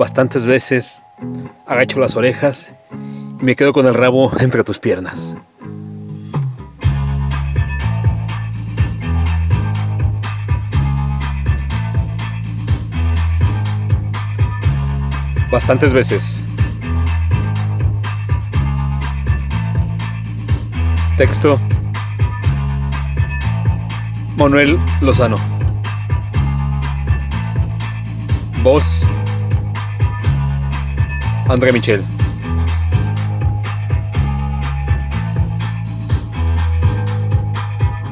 Bastantes veces agacho las orejas y me quedo con el rabo entre tus piernas. Bastantes veces. Texto. Manuel Lozano. Voz. André Michel.